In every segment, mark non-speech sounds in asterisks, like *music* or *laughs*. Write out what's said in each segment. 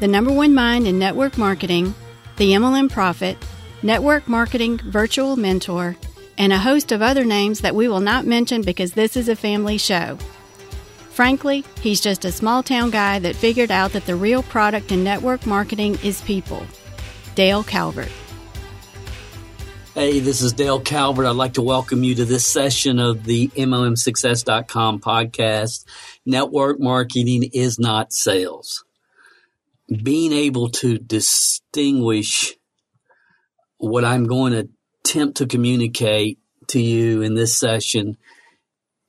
the number one mind in network marketing, the MLM Profit, network marketing virtual mentor, and a host of other names that we will not mention because this is a family show. Frankly, he's just a small town guy that figured out that the real product in network marketing is people. Dale Calvert. Hey, this is Dale Calvert. I'd like to welcome you to this session of the MLMSuccess.com podcast. Network marketing is not sales being able to distinguish what I'm going to attempt to communicate to you in this session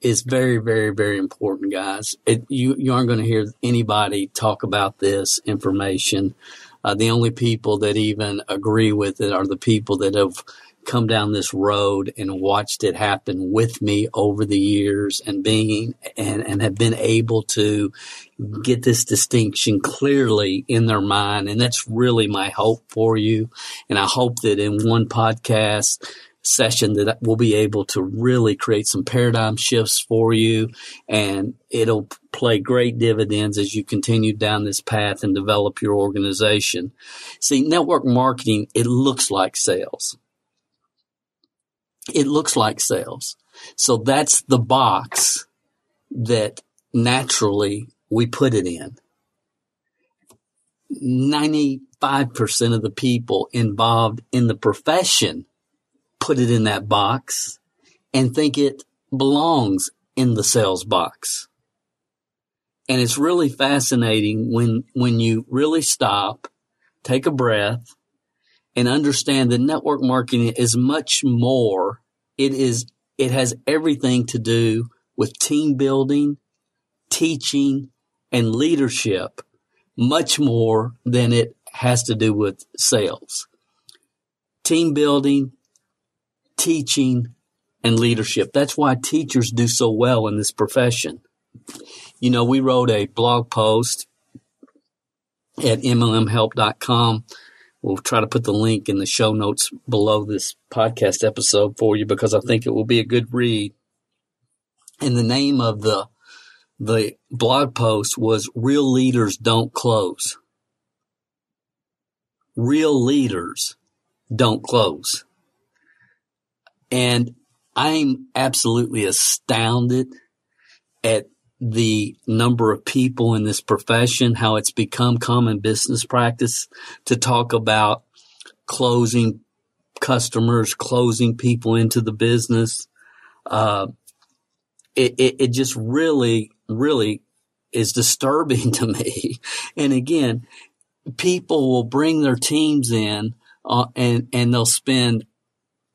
is very, very, very important, guys. It, you, you aren't going to hear anybody talk about this information. Uh, the only people that even agree with it are the people that have come down this road and watched it happen with me over the years and being and, and have been able to get this distinction clearly in their mind. And that's really my hope for you. And I hope that in one podcast, session that we'll be able to really create some paradigm shifts for you and it'll play great dividends as you continue down this path and develop your organization. See, network marketing, it looks like sales it looks like sales. So that's the box that naturally we put it in. 95% of the people involved in the profession put it in that box and think it belongs in the sales box. And it's really fascinating when, when you really stop, take a breath, and understand that network marketing is much more. It is, it has everything to do with team building, teaching, and leadership much more than it has to do with sales. Team building, teaching, and leadership. That's why teachers do so well in this profession. You know, we wrote a blog post at mlmhelp.com We'll try to put the link in the show notes below this podcast episode for you because I think it will be a good read. And the name of the the blog post was Real Leaders Don't Close. Real leaders don't close. And I'm absolutely astounded at the number of people in this profession, how it's become common business practice to talk about closing customers, closing people into the business. Uh, it, it, it just really, really is disturbing *laughs* to me. And again, people will bring their teams in uh, and, and they'll spend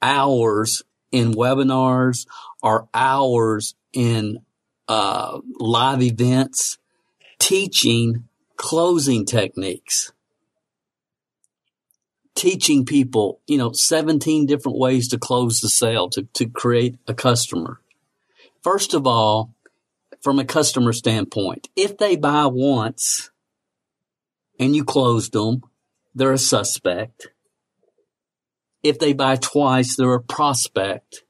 hours in webinars or hours in uh, live events, teaching closing techniques, teaching people, you know, 17 different ways to close the sale, to, to create a customer. First of all, from a customer standpoint, if they buy once and you closed them, they're a suspect. If they buy twice, they're a prospect.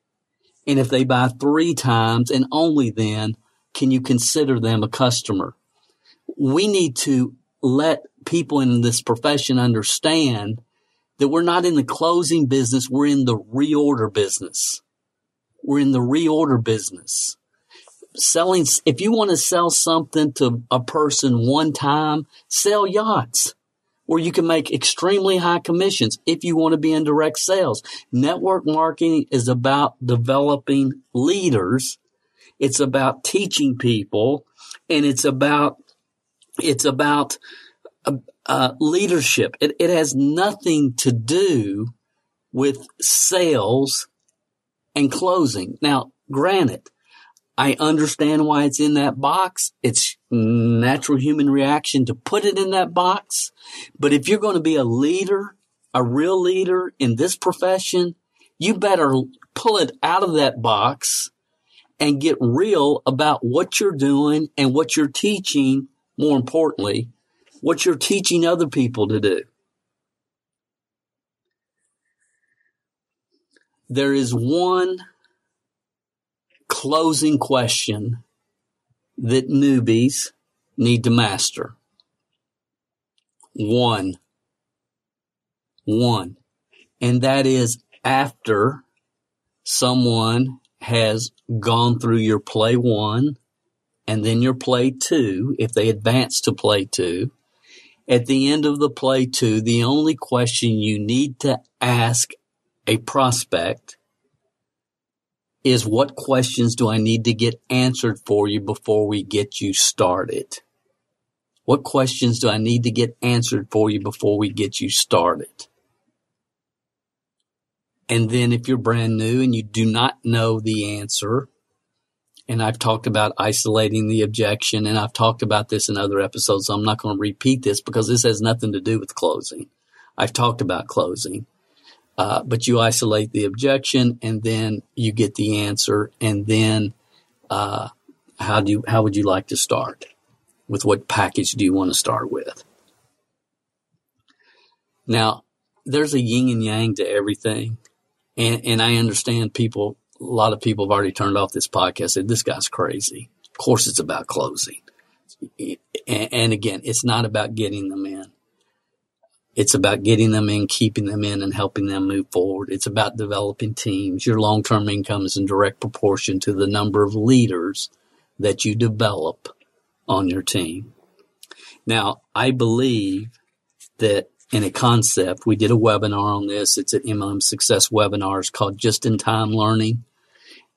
And if they buy three times and only then, can you consider them a customer? We need to let people in this profession understand that we're not in the closing business. We're in the reorder business. We're in the reorder business. Selling, if you want to sell something to a person one time, sell yachts where you can make extremely high commissions if you want to be in direct sales. Network marketing is about developing leaders it's about teaching people and it's about, it's about uh, uh, leadership. It, it has nothing to do with sales and closing. Now, granted, I understand why it's in that box. It's natural human reaction to put it in that box. But if you're going to be a leader, a real leader in this profession, you better pull it out of that box and get real about what you're doing and what you're teaching. More importantly, what you're teaching other people to do. There is one closing question that newbies need to master. One. One. And that is after someone has gone through your play one and then your play two, if they advance to play two, at the end of the play two, the only question you need to ask a prospect is what questions do I need to get answered for you before we get you started? What questions do I need to get answered for you before we get you started? And then if you're brand new and you do not know the answer, and I've talked about isolating the objection and I've talked about this in other episodes, so I'm not going to repeat this because this has nothing to do with closing. I've talked about closing. Uh, but you isolate the objection and then you get the answer. And then, uh, how do you, how would you like to start? With what package do you want to start with? Now, there's a yin and yang to everything. And, and I understand people, a lot of people have already turned off this podcast, said, this guy's crazy. Of course it's about closing. And, and again, it's not about getting them in. It's about getting them in, keeping them in, and helping them move forward. It's about developing teams. Your long term income is in direct proportion to the number of leaders that you develop on your team. Now, I believe that in a concept, we did a webinar on this. It's an MLM Success webinar. It's called Just in Time Learning.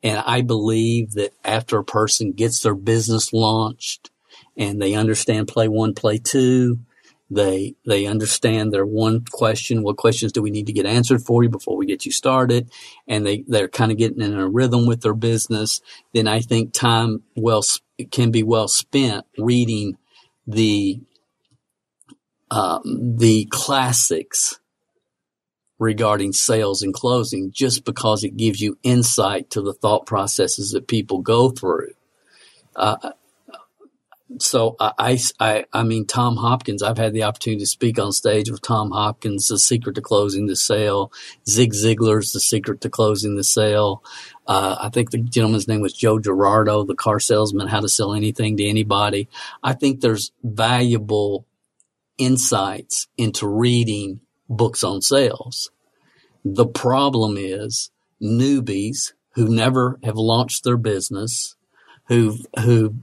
And I believe that after a person gets their business launched and they understand play one, play two, they they understand their one question. What questions do we need to get answered for you before we get you started? And they they're kind of getting in a rhythm with their business. Then I think time well can be well spent reading the um, the classics regarding sales and closing, just because it gives you insight to the thought processes that people go through. Uh, so I, I, I mean, Tom Hopkins, I've had the opportunity to speak on stage with Tom Hopkins, The Secret to Closing the Sale, Zig Ziglar's The Secret to Closing the Sale. Uh, I think the gentleman's name was Joe Girardo, the car salesman, how to sell anything to anybody. I think there's valuable insights into reading books on sales. The problem is newbies who never have launched their business, who who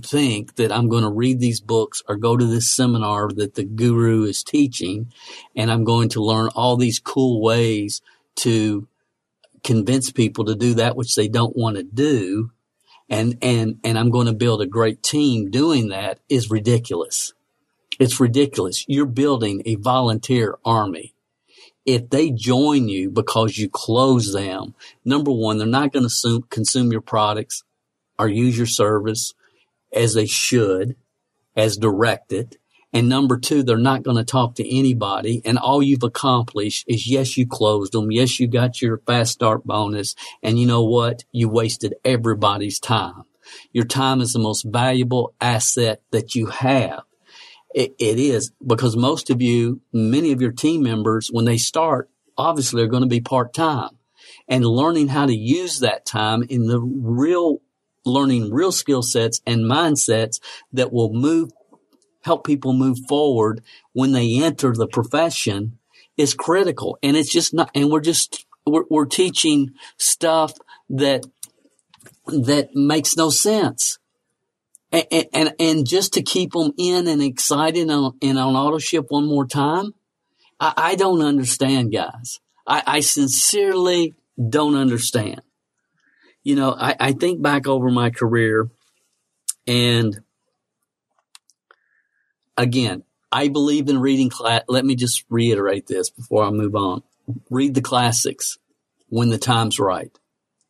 think that I'm going to read these books or go to this seminar that the guru is teaching and I'm going to learn all these cool ways to convince people to do that which they don't want to do and and and I'm going to build a great team doing that is ridiculous. It's ridiculous. You're building a volunteer army. If they join you because you close them, number one, they're not going to consume your products or use your service as they should, as directed. And number two, they're not going to talk to anybody. And all you've accomplished is yes, you closed them. Yes, you got your fast start bonus. And you know what? You wasted everybody's time. Your time is the most valuable asset that you have. It, it is because most of you, many of your team members, when they start, obviously are going to be part time and learning how to use that time in the real learning real skill sets and mindsets that will move, help people move forward when they enter the profession is critical. And it's just not, and we're just, we're, we're teaching stuff that, that makes no sense. And, and, and just to keep them in and excited on, and on auto ship one more time, I, I don't understand, guys. I, I sincerely don't understand you know, I, I think back over my career and again, I believe in reading class. Let me just reiterate this before I move on. Read the classics when the time's right.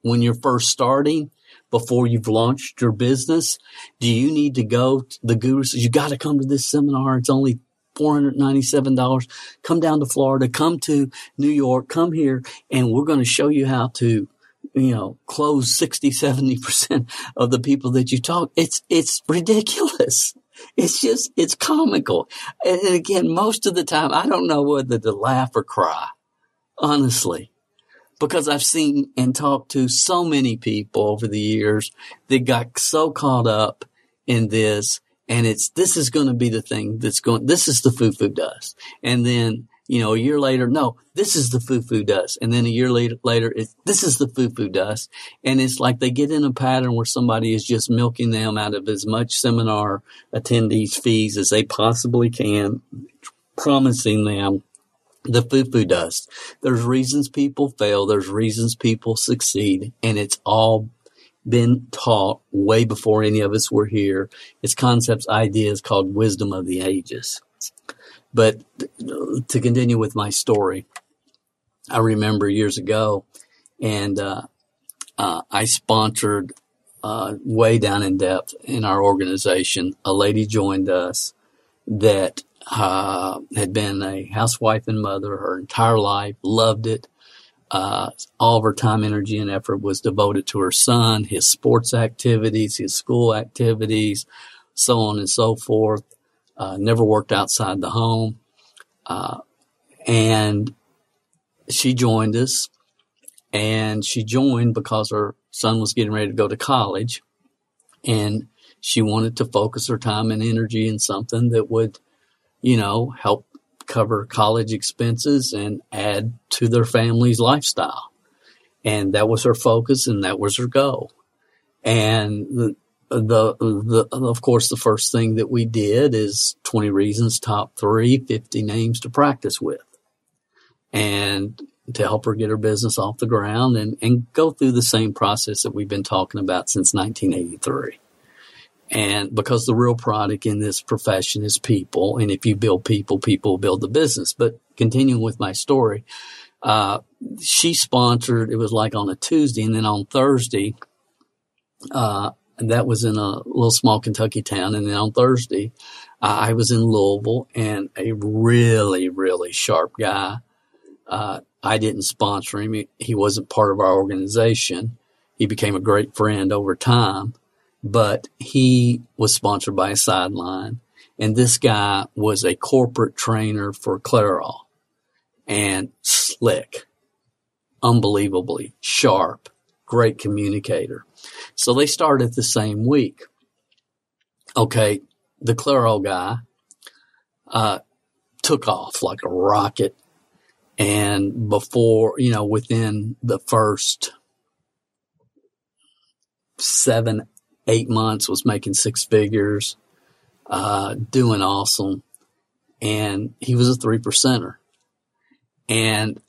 When you're first starting, before you've launched your business? Do you need to go? the guru says, you got to come to this seminar. It's only $497. Come down to Florida, come to New York, come here, and we're going to show you how to, you know, close 60, 70% of the people that you talk. It's, it's ridiculous. It's just, it's comical. And again, most of the time, I don't know whether to laugh or cry, honestly because I've seen and talked to so many people over the years that got so caught up in this. And it's, this is going to be the thing that's going, this is the foo foo dust. And then, you know, a year later, no, this is the foo foo dust. And then a year later, later, it's, this is the foo foo dust. And it's like they get in a pattern where somebody is just milking them out of as much seminar attendees fees as they possibly can, promising them the foo foo dust. There's reasons people fail. There's reasons people succeed and it's all been taught way before any of us were here. It's concepts, ideas called wisdom of the ages. But to continue with my story, I remember years ago and, uh, uh, I sponsored, uh, way down in depth in our organization. A lady joined us that uh, had been a housewife and mother her entire life, loved it. Uh, all of her time, energy, and effort was devoted to her son, his sports activities, his school activities, so on and so forth. Uh, never worked outside the home. Uh, and she joined us and she joined because her son was getting ready to go to college and she wanted to focus her time and energy in something that would you know, help cover college expenses and add to their family's lifestyle. And that was her focus and that was her goal. And the, the, the, of course, the first thing that we did is 20 reasons, top three, 50 names to practice with and to help her get her business off the ground and, and go through the same process that we've been talking about since 1983. And because the real product in this profession is people. And if you build people, people build the business. But continuing with my story, uh, she sponsored, it was like on a Tuesday and then on Thursday, uh, that was in a little small Kentucky town. And then on Thursday, uh, I was in Louisville and a really, really sharp guy. Uh, I didn't sponsor him. He, he wasn't part of our organization. He became a great friend over time but he was sponsored by a sideline. And this guy was a corporate trainer for Clairol and slick, unbelievably sharp, great communicator. So they started the same week. Okay, the Clairol guy uh, took off like a rocket. And before, you know, within the first seven, eight months, was making six figures, uh, doing awesome. And he was a three percenter. And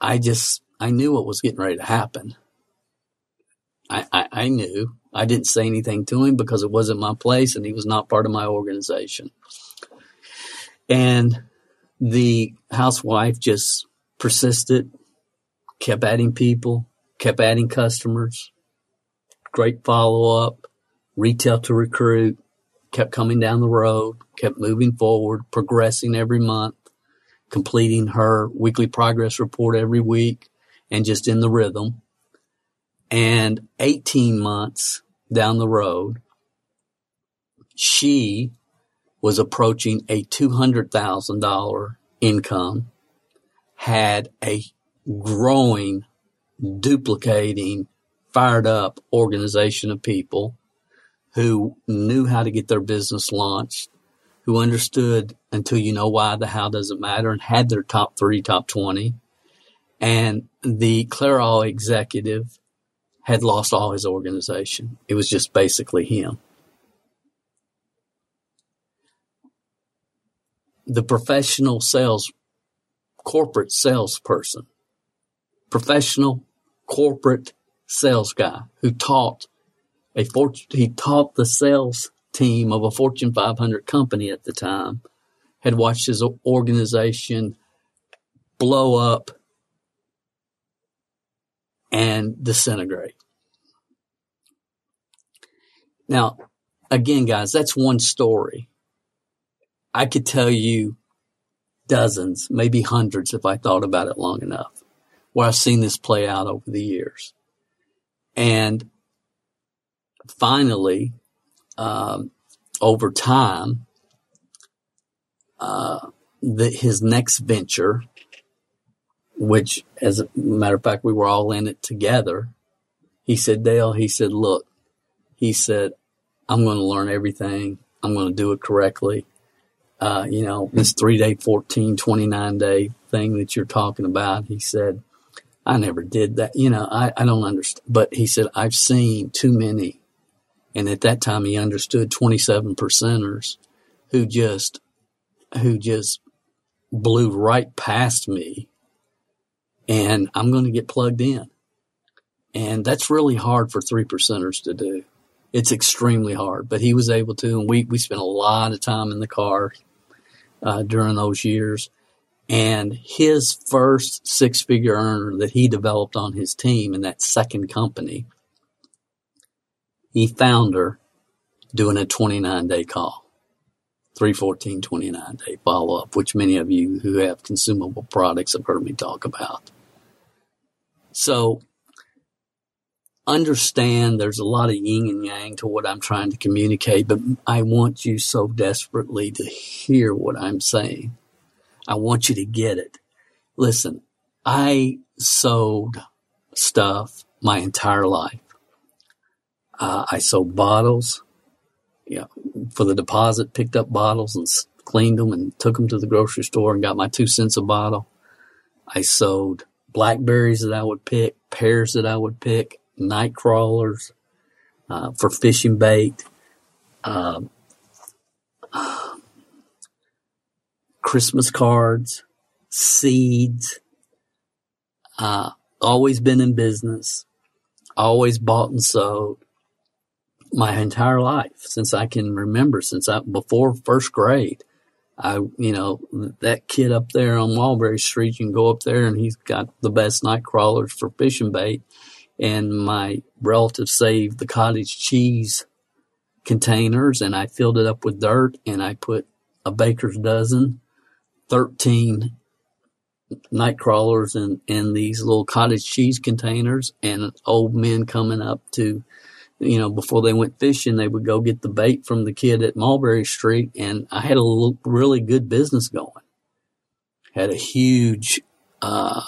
I just, I knew what was getting ready to happen. I, I, I knew. I didn't say anything to him because it wasn't my place and he was not part of my organization. And the housewife just persisted, kept adding people, kept adding customers, great follow up, retail to recruit, kept coming down the road, kept moving forward, progressing every month, completing her weekly progress report every week, and just in the rhythm. And 18 months down the road, she was approaching a $200,000 income, had a growing, duplicating fired up organization of people who knew how to get their business launched, who understood until you know why the how doesn't matter and had their top three, top 20. And the Clairol executive had lost all his organization. It was just basically him. The professional sales, corporate salesperson, professional corporate sales guy who taught a fortune, he taught the sales team of a Fortune 500 company at the time, had watched his organization blow up and disintegrate. Now, again, guys, that's one story. I could tell you dozens, maybe hundreds if I thought about it long enough, where I've seen this play out over the years. And finally, um, over time, uh, the, his next venture, which, as a matter of fact, we were all in it together. He said, Dale, he said, look, he said, I'm going to learn everything. I'm going to do it correctly. Uh, you know, this three day, 14, 29 day thing that you're talking about. He said, I never did that. You know, I, I don't understand. But he said, I've seen too many. And at that time, he understood 27 percenters who just, who just blew right past me. And I'm going to get plugged in. And that's really hard for three percenters to do. It's extremely hard, but he was able to. And we, we spent a lot of time in the car uh, during those years. And his first six figure earner that he developed on his team in that second company, he found her doing a 29 day call, 314 29 day follow up, which many of you who have consumable products have heard me talk about. So understand there's a lot of yin and yang to what I'm trying to communicate, but I want you so desperately to hear what I'm saying. I want you to get it. Listen, I sold stuff my entire life. Uh, I sold bottles, you know, for the deposit, picked up bottles and cleaned them and took them to the grocery store and got my two cents a bottle. I sold blackberries that I would pick, pears that I would pick, night crawlers uh, for fishing bait, uh, Christmas cards, seeds. Uh, always been in business, always bought and sold my entire life since I can remember, since I before first grade. I, you know, that kid up there on Mulberry Street, you can go up there and he's got the best night crawlers for fishing bait and my relative saved the cottage cheese containers and I filled it up with dirt and I put a baker's dozen, 13 night crawlers in, in these little cottage cheese containers and old men coming up to, you know, before they went fishing, they would go get the bait from the kid at Mulberry Street. And I had a really good business going. Had a huge, uh,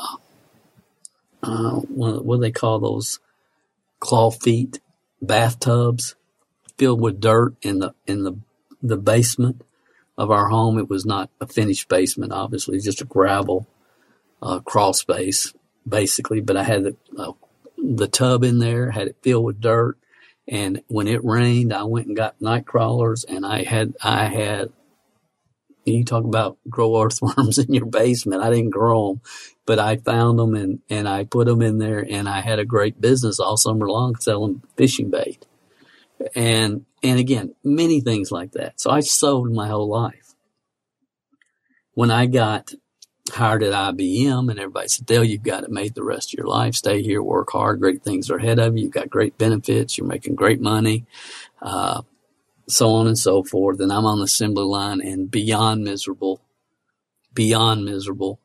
uh, what, what do they call those claw feet bathtubs filled with dirt in the in the the basement of our home. It was not a finished basement, obviously, just a gravel uh, crawl space, basically. But I had the uh, the tub in there, had it filled with dirt, and when it rained, I went and got night crawlers, and I had I had you talk about grow earthworms *laughs* in your basement. I didn't grow them, but I found them and, and I put them in there and I had a great business all summer long selling fishing bait. And, and again, many things like that. So I sold my whole life. When I got hired at IBM and everybody said, Dale, you've got it made the rest of your life. Stay here, work hard. Great things are ahead of you. You've got great benefits. You're making great money. Uh, so on and so forth. And I'm on the assembly line and beyond miserable, beyond miserable.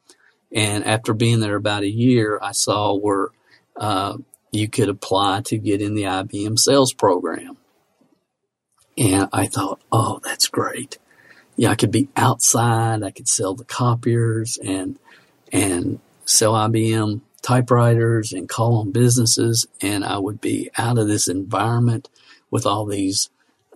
And after being there about a year, I saw where uh, you could apply to get in the IBM sales program. And I thought, oh, that's great. Yeah, I could be outside. I could sell the copiers and and sell IBM typewriters and call on businesses, and I would be out of this environment with all these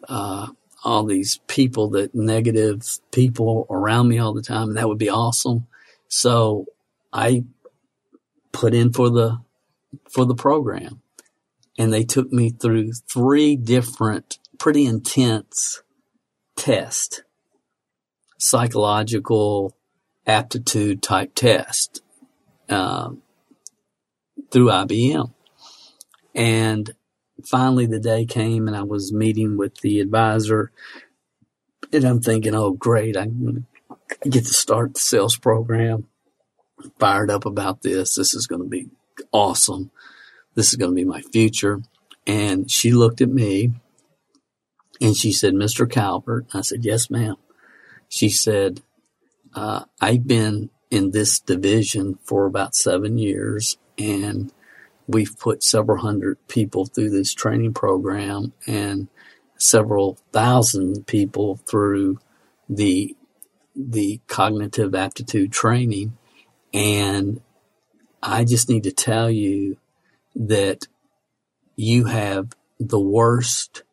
uh, all these people that negative people around me all the time, and that would be awesome. So I put in for the for the program, and they took me through three different, pretty intense test, psychological aptitude type test uh, through IBM, and finally the day came and I was meeting with the advisor and I'm thinking, oh great, I get to start the sales program. Fired up about this. This is going to be awesome. This is going to be my future. And she looked at me And she said, Mr. Calvert. I said, yes, ma'am. She said, uh, I've been in this division for about seven years and we've put several hundred people through this training program and several thousand people through the the cognitive aptitude training and I just need to tell you that you have the worst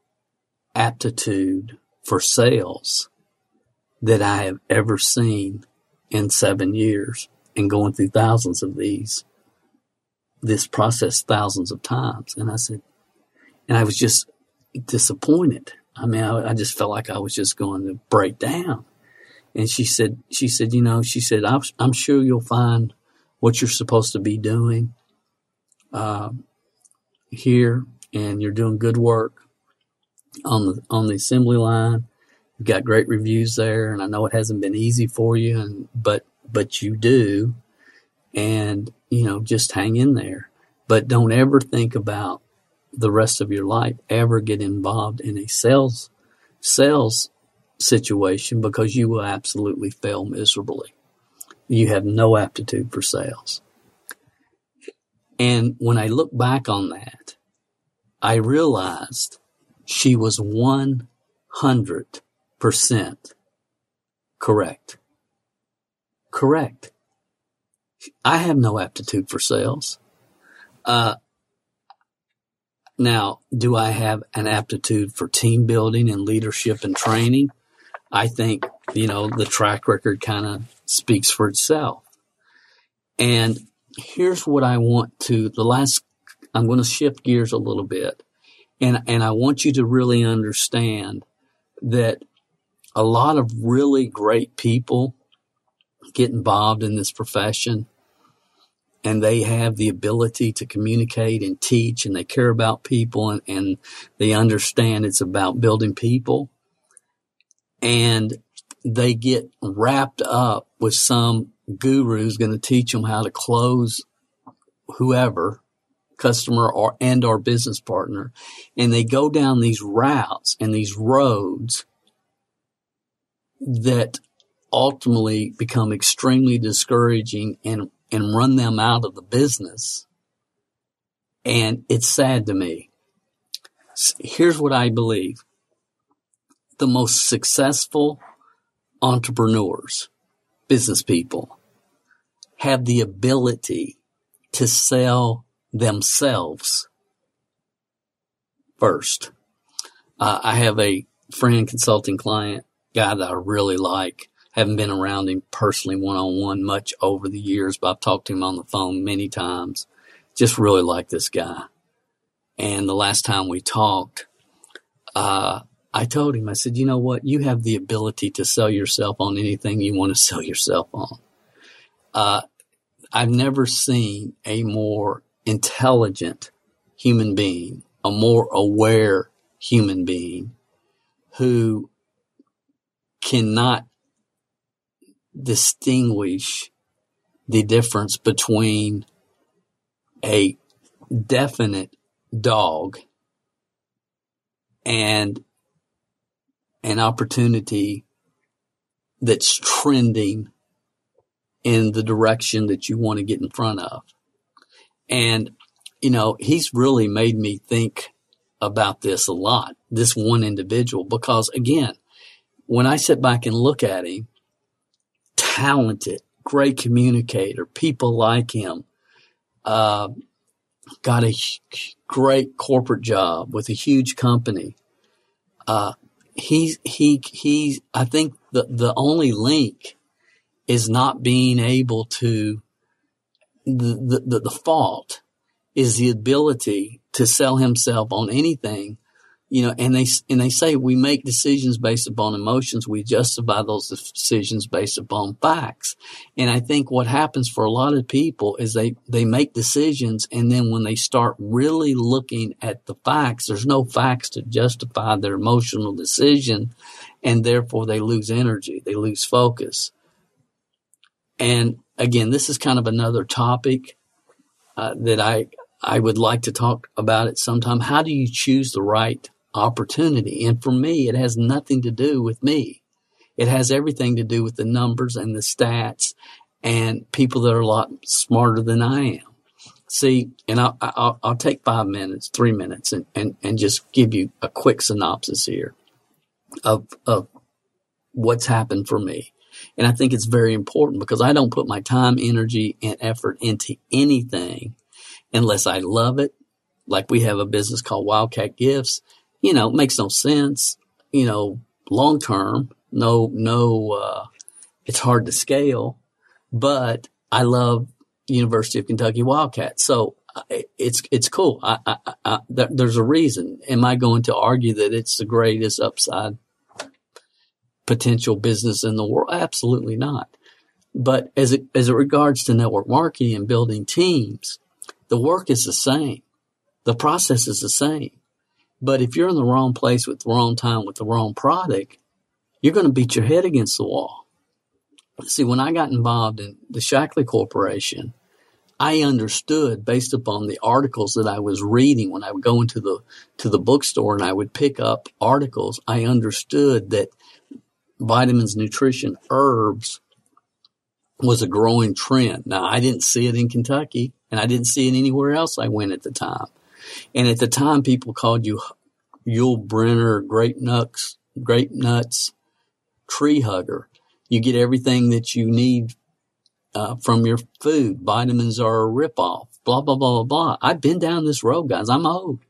aptitude for sales that I have ever seen in seven years and going through thousands of these, this process thousands of times. And I said, and I was just disappointed. I mean, I, I just felt like I was just going to break down. And she said, she said, you know, she said, I'm, I'm sure you'll find what you're supposed to be doing uh, here, and you're doing good work on the on the assembly line. You've got great reviews there, and I know it hasn't been easy for you, and but but you do, and you know just hang in there. But don't ever think about the rest of your life ever get involved in a sales sales situation because you will absolutely fail miserably you have no aptitude for sales. And when I look back on that, I realized she was 100% correct. Correct. I have no aptitude for sales. Uh, now, do I have an aptitude for team building and leadership and training? I think, you know, the track record kind of speaks for itself. And here's what I want to, the last, I'm going to shift gears a little bit. And, and I want you to really understand that a lot of really great people get involved in this profession and they have the ability to communicate and teach and they care about people and, and they understand it's about building people. And they get wrapped up with some guru who's going to teach them how to close whoever customer or and our business partner and they go down these routes and these roads that ultimately become extremely discouraging and and run them out of the business. And it's sad to me. Here's what i believe. The most successful entrepreneurs, business people have the ability to sell themselves first. Uh, I have a friend consulting client guy that I really like. Haven't been around him personally one on one much over the years, but I've talked to him on the phone many times. Just really like this guy. And the last time we talked, uh, I told him, I said, you know what? You have the ability to sell yourself on anything you want to sell yourself on. Uh, I've never seen a more intelligent human being, a more aware human being who cannot distinguish the difference between a definite dog and an opportunity that's trending in the direction that you want to get in front of. And, you know, he's really made me think about this a lot, this one individual, because again, when I sit back and look at him, talented, great communicator, people like him, uh, got a great corporate job with a huge company, uh, he he he I think the the only link is not being able to the, the the fault is the ability to sell himself on anything you know, and they and they say we make decisions based upon emotions. We justify those decisions based upon facts. And I think what happens for a lot of people is they they make decisions, and then when they start really looking at the facts, there's no facts to justify their emotional decision, and therefore they lose energy, they lose focus. And again, this is kind of another topic uh, that I I would like to talk about it sometime. How do you choose the right opportunity. And for me, it has nothing to do with me. It has everything to do with the numbers and the stats and people that are a lot smarter than I am. See, and I'll, I'll, I'll take five minutes, three minutes, and, and, and just give you a quick synopsis here of, of what's happened for me. And I think it's very important because I don't put my time, energy, and effort into anything unless I love it. Like we have a business called Wildcat Gifts. You know, makes no sense. You know, long term, no, no, uh, it's hard to scale, but I love University of Kentucky Wildcats. So uh, it's it's cool. I, I, I, there's a reason. Am I going to argue that it's the greatest upside potential business in the world? Absolutely not. But as it as it regards to network marketing and building teams, the work is the same. The process is the same. But if you're in the wrong place with the wrong time with the wrong product, you're going to beat your head against the wall. See, when I got involved in the Shaklee Corporation, I understood based upon the articles that I was reading when I would go into the to the bookstore and I would pick up articles. I understood that vitamins, nutrition, herbs was a growing trend. Now I didn't see it in Kentucky and I didn't see it anywhere else I went at the time. And at the time people called you Yul Brynner, grape nuts, grape nuts, tree hugger. You get everything that you need uh, from your food. Vitamins are a ripoff. Blah blah blah blah blah. I've been down this road, guys. I'm old,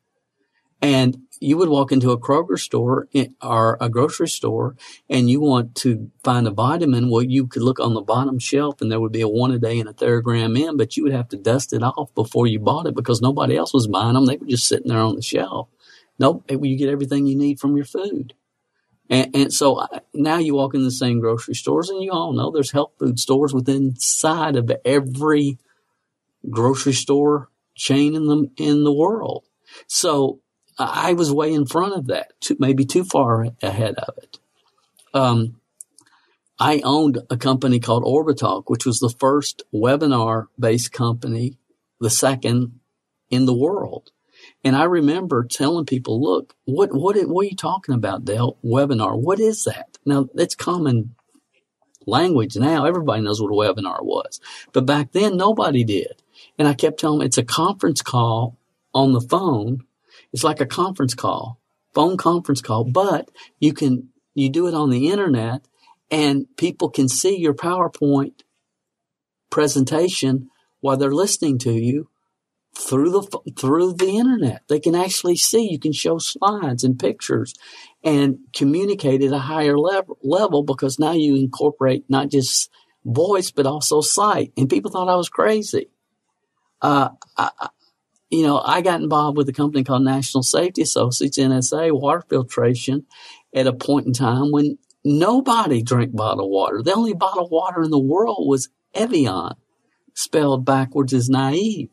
and you would walk into a Kroger store eh, or a grocery store, and you want to find a vitamin. Well, you could look on the bottom shelf, and there would be a one a day and a Theragran in, but you would have to dust it off before you bought it because nobody else was buying them. They were just sitting there on the shelf. Nope, eh, you get everything you need from your food. And, and so now you walk in the same grocery stores, and you all know there's health food stores within inside of every grocery store chain in the in the world. So I was way in front of that, too, maybe too far ahead of it. Um, I owned a company called Orbitalk, which was the first webinar based company, the second in the world. And I remember telling people, look, what, what, what are you talking about, Dale? Webinar. What is that? Now, it's common language now. Everybody knows what a webinar was. But back then, nobody did. And I kept telling them it's a conference call on the phone. It's like a conference call, phone conference call, but you can, you do it on the internet and people can see your PowerPoint presentation while they're listening to you through the through the internet. They can actually see. You can show slides and pictures, and communicate at a higher level level because now you incorporate not just voice but also sight. And people thought I was crazy. Uh, you know, I got involved with a company called National Safety Associates (NSA) water filtration at a point in time when nobody drank bottled water. The only bottled water in the world was Evian, spelled backwards as naive.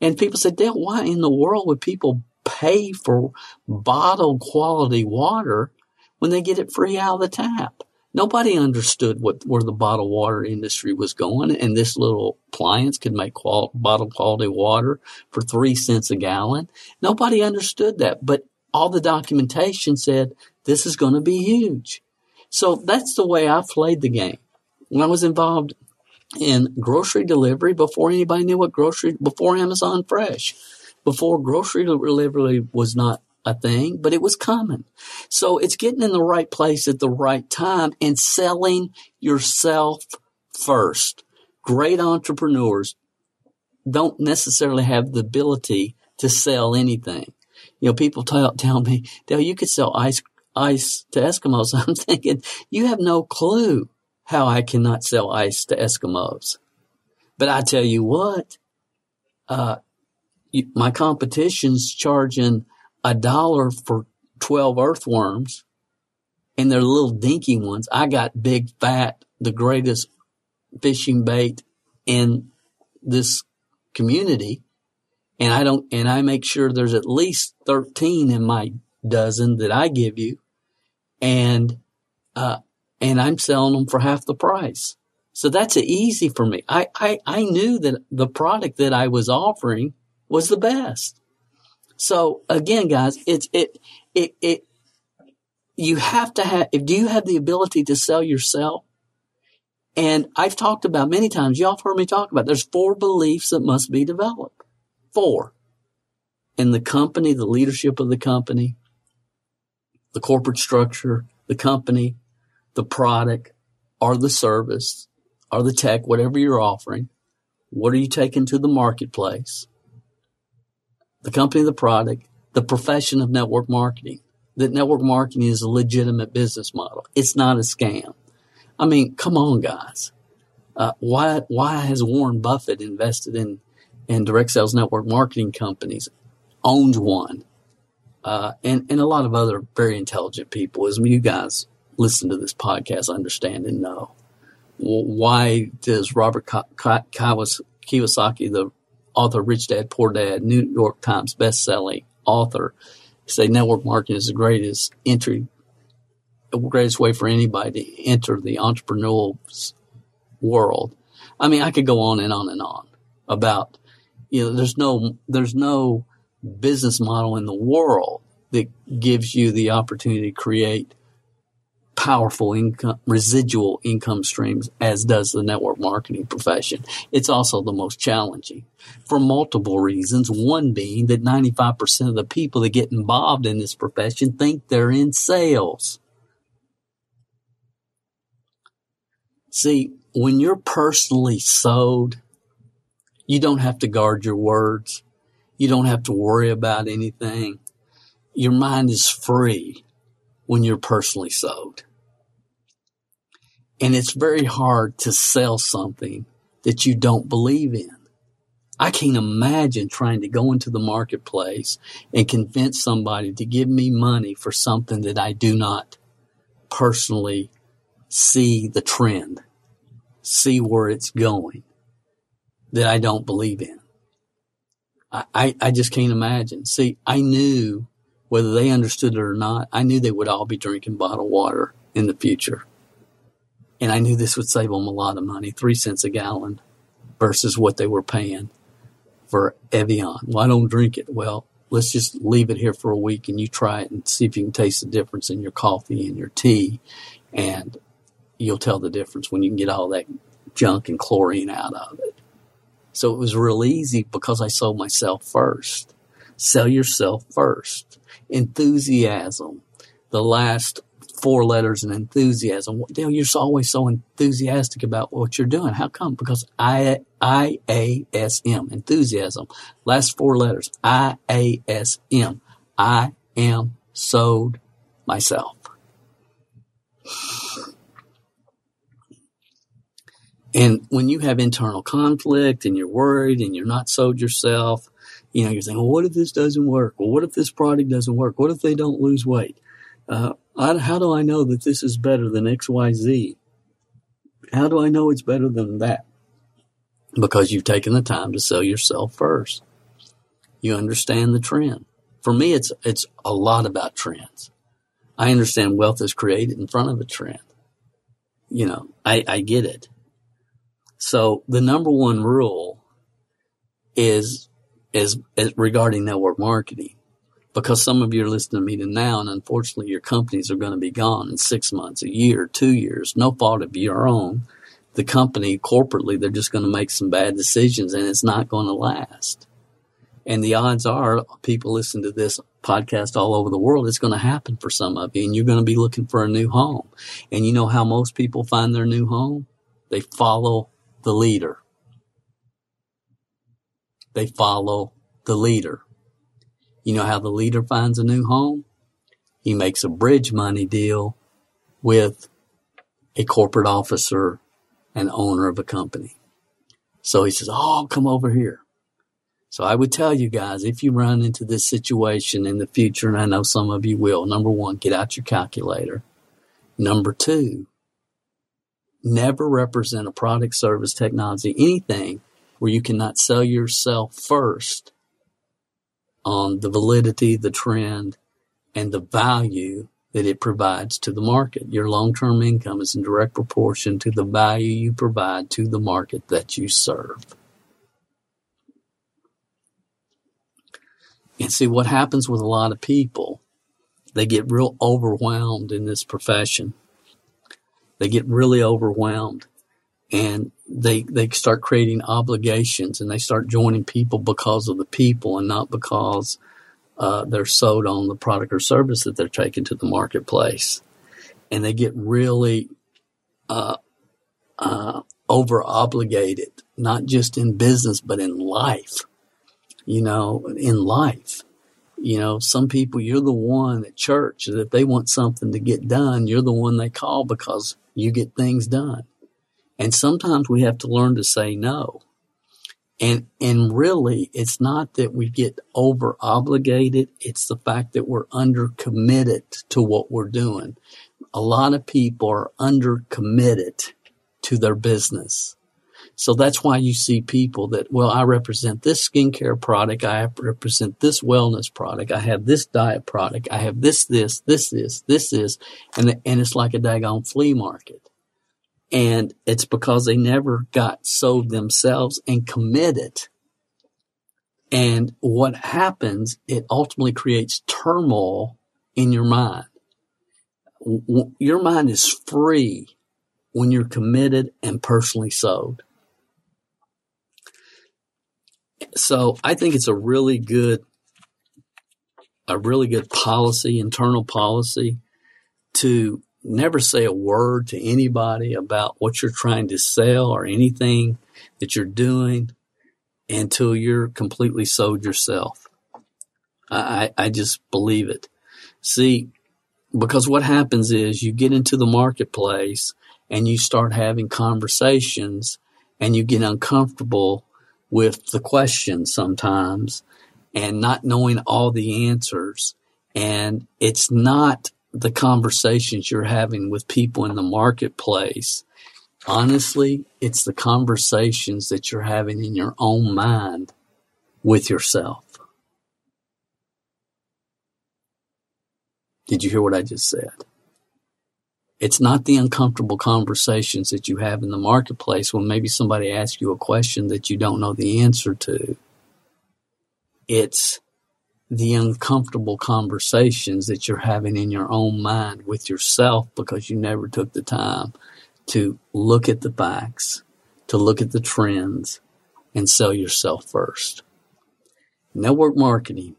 And people said, Dale, why in the world would people pay for bottled quality water when they get it free out of the tap? Nobody understood what where the bottled water industry was going, and this little appliance could make qual- bottled quality water for three cents a gallon. Nobody understood that, but all the documentation said this is going to be huge. So that's the way I played the game. When I was involved in grocery delivery before anybody knew what grocery, before Amazon Fresh, before grocery delivery was not a thing, but it was coming. So it's getting in the right place at the right time and selling yourself first. Great entrepreneurs don't necessarily have the ability to sell anything. You know, people tell, tell me, Dale, you could sell ice, ice to Eskimos. *laughs* I'm thinking, you have no clue how I cannot sell ice to Eskimos. But I tell you what, uh, my competition's charging a dollar for 12 earthworms and they're little dinky ones. I got big fat, the greatest fishing bait in this community. And I don't, and I make sure there's at least 13 in my dozen that I give you. And, uh, and I'm selling them for half the price. So that's easy for me. I, I, I knew that the product that I was offering was the best. So again, guys, it's, it, it, it, you have to have, if do you have the ability to sell yourself? And I've talked about many times, y'all have heard me talk about, there's four beliefs that must be developed. Four. In the company, the leadership of the company, the corporate structure, the company, the product, or the service, or the tech, whatever you're offering. What are you taking to the marketplace? The company, the product, the profession of network marketing. That network marketing is a legitimate business model. It's not a scam. I mean, come on, guys. Uh, why why has Warren Buffett invested in in direct sales network marketing companies? Owns one, uh, and and a lot of other very intelligent people. As you guys listen to this podcast, understand and know why does Robert Kiyosaki, the author Rich Dad Poor Dad, New York Times best-selling author, say network marketing is the greatest entry, the greatest way for anybody to enter the entrepreneurial world. I mean, I could go on and on and on about, you know, there's no, there's no business model in the world that gives you the opportunity to create powerful income, residual income streams as does the network marketing profession. It's also the most challenging for multiple reasons. One being that 95% of the people that get involved in this profession think they're in sales. See, when you're personally sold, you don't have to guard your words. You don't have to worry about anything. Your mind is free when you're personally sold. And it's very hard to sell something that you don't believe in. I can't imagine trying to go into the marketplace and convince somebody to give me money for something that I do not personally see the trend, see where it's going, that I don't believe in. I, I, just can't imagine. See, I knew whether they understood it or not, I knew they would all be drinking bottled water in the future. And I knew this would save them a lot of money, three cents a gallon versus what they were paying for Evian. Well, I don't drink it. Well, let's just leave it here for a week and you try it and see if you can taste the difference in your coffee and your tea. And you'll tell the difference when you can get all that junk and chlorine out of it. So it was real easy because I sold myself first. Sell yourself first. Enthusiasm. The last four letters and enthusiasm. Dale, you're always so enthusiastic about what you're doing. How come? Because I, I, A, S, M, enthusiasm. Last four letters. I, A, S, M. I am sold myself. And when you have internal conflict and you're worried and you're not sold yourself, you know, you're saying, well, what if this doesn't work? Well, what if this product doesn't work? What if they don't lose weight? Uh, how do I know that this is better than XYZ? How do I know it's better than that? Because you've taken the time to sell yourself first. You understand the trend. For me, it's, it's a lot about trends. I understand wealth is created in front of a trend. You know, I, I get it. So the number one rule is, is, is regarding network marketing because some of you are listening to me now, and unfortunately, your companies are going to be gone in six months, a year, two years. No fault of your own. The company corporately, they're just going to make some bad decisions, and it's not going to last. And the odds are, people listen to this podcast all over the world. It's going to happen for some of you, and you're going to be looking for a new home. And you know how most people find their new home? They follow the leader. They follow the leader. You know how the leader finds a new home? He makes a bridge money deal with a corporate officer and owner of a company. So he says, Oh, come over here. So I would tell you guys, if you run into this situation in the future, and I know some of you will, number one, get out your calculator. Number two, never represent a product, service, technology, anything where you cannot sell yourself first on the validity, the trend, and the value that it provides to the market. Your long-term income is in direct proportion to the value you provide to the market that you serve. And see what happens with a lot of people, they get real overwhelmed in this profession. They get really overwhelmed and they they start creating obligations and they start joining people because of the people and not because uh, they're sold on the product or service that they're taking to the marketplace. And they get really uh, uh, over obligated not just in business but in life you know in life. You know some people you're the one at church that if they want something to get done you're the one they call because you get things done and sometimes we have to learn to say no. And, and really, it's not that we get over obligated. It's the fact that we're under committed to what we're doing. A lot of people are under committed to their business. So that's why you see people that, well, I represent this skincare product. I represent this wellness product. I have this diet product. I have this, this, this, this, this, this. And, and it's like a daggone flea market. And it's because they never got sold themselves and committed. And what happens, it ultimately creates turmoil in your mind. Your mind is free when you're committed and personally sold. So I think it's a really good, a really good policy, internal policy to never say a word to anybody about what you're trying to sell or anything that you're doing until you're completely sold yourself. I, I just believe it. See, because what happens is you get into the marketplace and you start having conversations and you get uncomfortable with the questions sometimes and not knowing all the answers. And it's not the conversations you're having with people in the marketplace, honestly, it's the conversations that you're having in your own mind with yourself. Did you hear what I just said? It's not the uncomfortable conversations that you have in the marketplace when maybe somebody asks you a question that you don't know the answer to. It's the uncomfortable conversations that you're having in your own mind with yourself because you never took the time to look at the facts, to look at the trends, and sell yourself first. Network marketing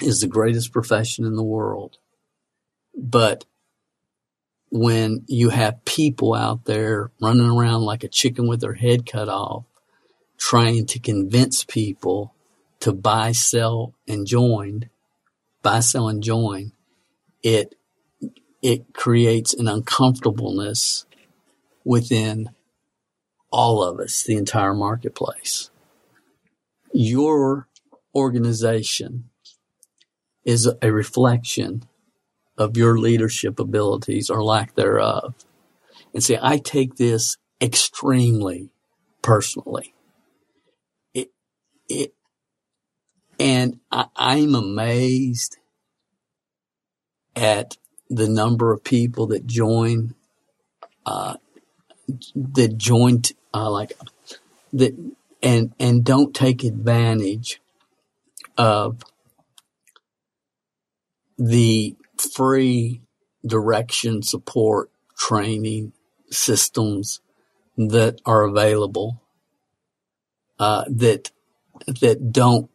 is the greatest profession in the world. But when you have people out there running around like a chicken with their head cut off, trying to convince people to buy, sell, and join, buy, sell, and join, it it creates an uncomfortableness within all of us, the entire marketplace. Your organization is a reflection of your leadership abilities or lack thereof. And see, I take this extremely personally. It, it, and I, I'm amazed at the number of people that join, uh, that joined, uh, like that, and and don't take advantage of the free direction, support, training systems that are available. Uh, that that don't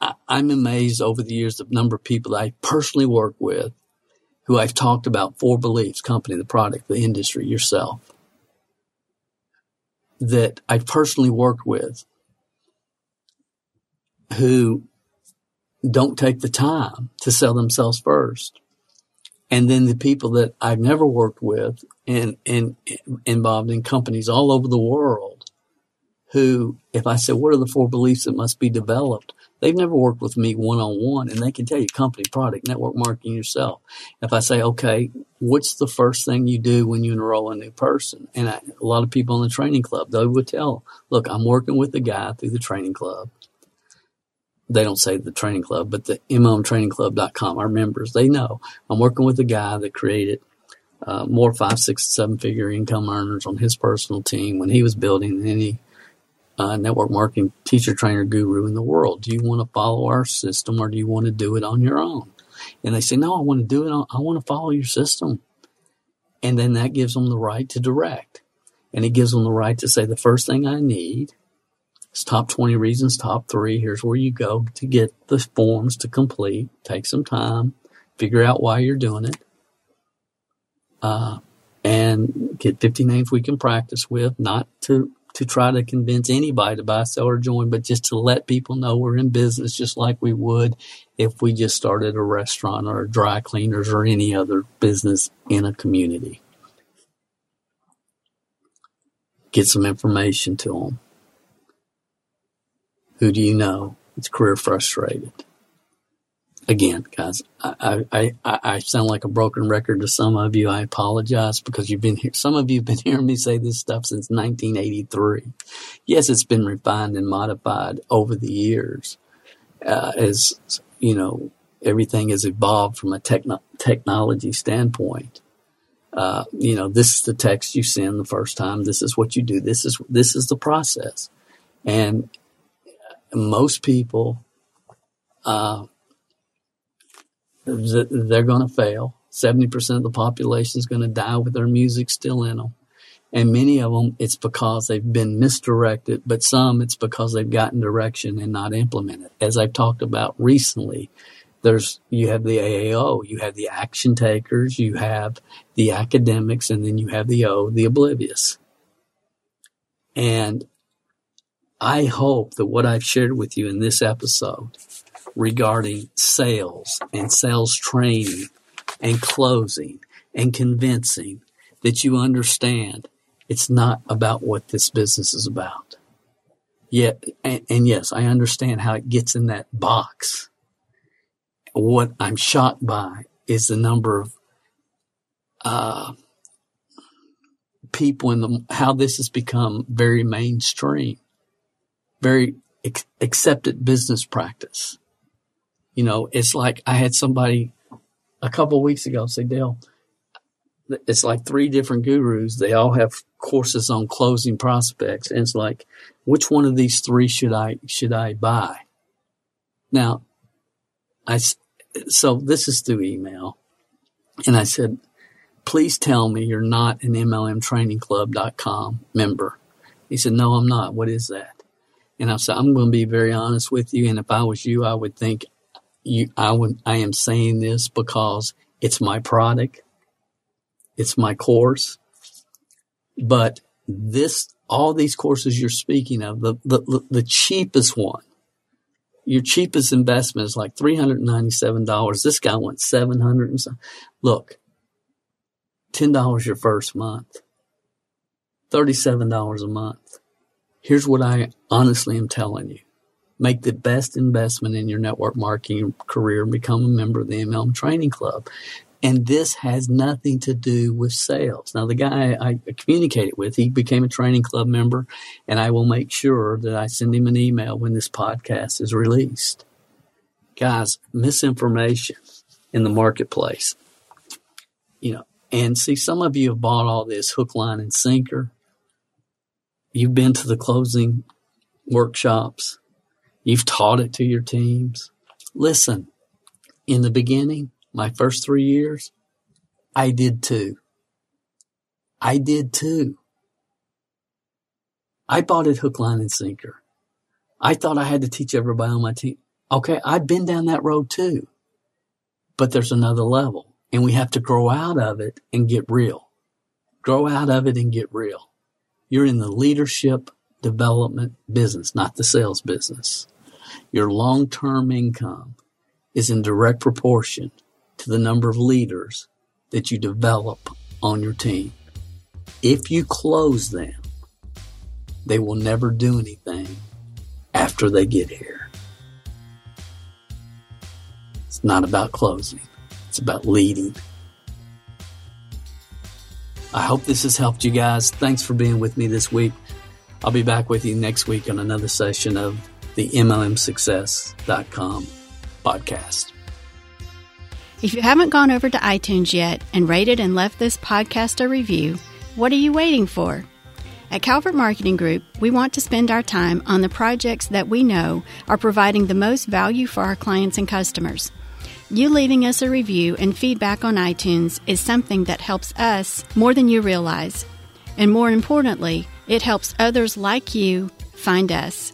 I, am amazed over the years the number of people I personally work with who I've talked about four beliefs company, the product, the industry, yourself that I've personally worked with who don't take the time to sell themselves first. And then the people that I've never worked with and, and involved in companies all over the world who, if I said, what are the four beliefs that must be developed? They've never worked with me one on one and they can tell you company, product, network marketing yourself. If I say, okay, what's the first thing you do when you enroll a new person? And I, a lot of people in the training club, they would tell, look, I'm working with the guy through the training club. They don't say the training club, but the MLMtrainingclub.com, our members, they know I'm working with the guy that created uh, more five, six, seven figure income earners on his personal team when he was building any uh, network marketing teacher, trainer, guru in the world. Do you want to follow our system or do you want to do it on your own? and they say, no, I want to do it. I want to follow your system. And then that gives them the right to direct. And it gives them the right to say, the first thing I need is top 20 reasons, top three. Here's where you go to get the forms to complete. Take some time, figure out why you're doing it. Uh, and get 50 names we can practice with, not to to try to convince anybody to buy, sell, or join, but just to let people know we're in business just like we would if we just started a restaurant or a dry cleaners or any other business in a community. Get some information to them. Who do you know? It's career frustrated again, guys, I, I, I, I, sound like a broken record to some of you. I apologize because you've been here. Some of you have been *laughs* hearing me say this stuff since 1983. Yes, it's been refined and modified over the years uh, as, you know, everything has evolved from a techno- technology standpoint. Uh, you know, this is the text you send the first time. This is what you do. This is, this is the process. And most people, uh, they're going to fail. 70% of the population is going to die with their music still in them. And many of them, it's because they've been misdirected, but some it's because they've gotten direction and not implemented. As I've talked about recently, there's, you have the AAO, you have the action takers, you have the academics, and then you have the O, the oblivious. And I hope that what I've shared with you in this episode regarding sales and sales training and closing and convincing that you understand it's not about what this business is about. Yet, and, and yes, I understand how it gets in that box. What I'm shocked by is the number of uh, people in the how this has become very mainstream, very ex- accepted business practice. You know, it's like I had somebody a couple weeks ago say, Dale, it's like three different gurus. They all have courses on closing prospects. And it's like, which one of these three should I, should I buy? Now, I, so this is through email. And I said, please tell me you're not an MLMtrainingclub.com member. He said, no, I'm not. What is that? And I said, I'm going to be very honest with you. And if I was you, I would think you, I would, I am saying this because it's my product. It's my course. But this, all these courses you're speaking of, the, the, the cheapest one, your cheapest investment is like $397. This guy went 700 and so. Look, $10 your first month, $37 a month. Here's what I honestly am telling you. Make the best investment in your network marketing career and become a member of the MLM Training Club. And this has nothing to do with sales. Now, the guy I communicated with, he became a training club member, and I will make sure that I send him an email when this podcast is released. Guys, misinformation in the marketplace. You know, and see, some of you have bought all this hook, line, and sinker. You've been to the closing workshops. You've taught it to your teams. Listen, in the beginning, my first three years, I did too. I did too. I bought it hook, line, and sinker. I thought I had to teach everybody on my team. Okay, I've been down that road too. But there's another level, and we have to grow out of it and get real. Grow out of it and get real. You're in the leadership development business, not the sales business. Your long-term income is in direct proportion to the number of leaders that you develop on your team. If you close them, they will never do anything after they get here. It's not about closing. It's about leading. I hope this has helped you guys. Thanks for being with me this week. I'll be back with you next week on another session of the MLMsuccess.com podcast. If you haven't gone over to iTunes yet and rated and left this podcast a review, what are you waiting for? At Calvert Marketing Group, we want to spend our time on the projects that we know are providing the most value for our clients and customers. You leaving us a review and feedback on iTunes is something that helps us more than you realize. And more importantly, it helps others like you find us.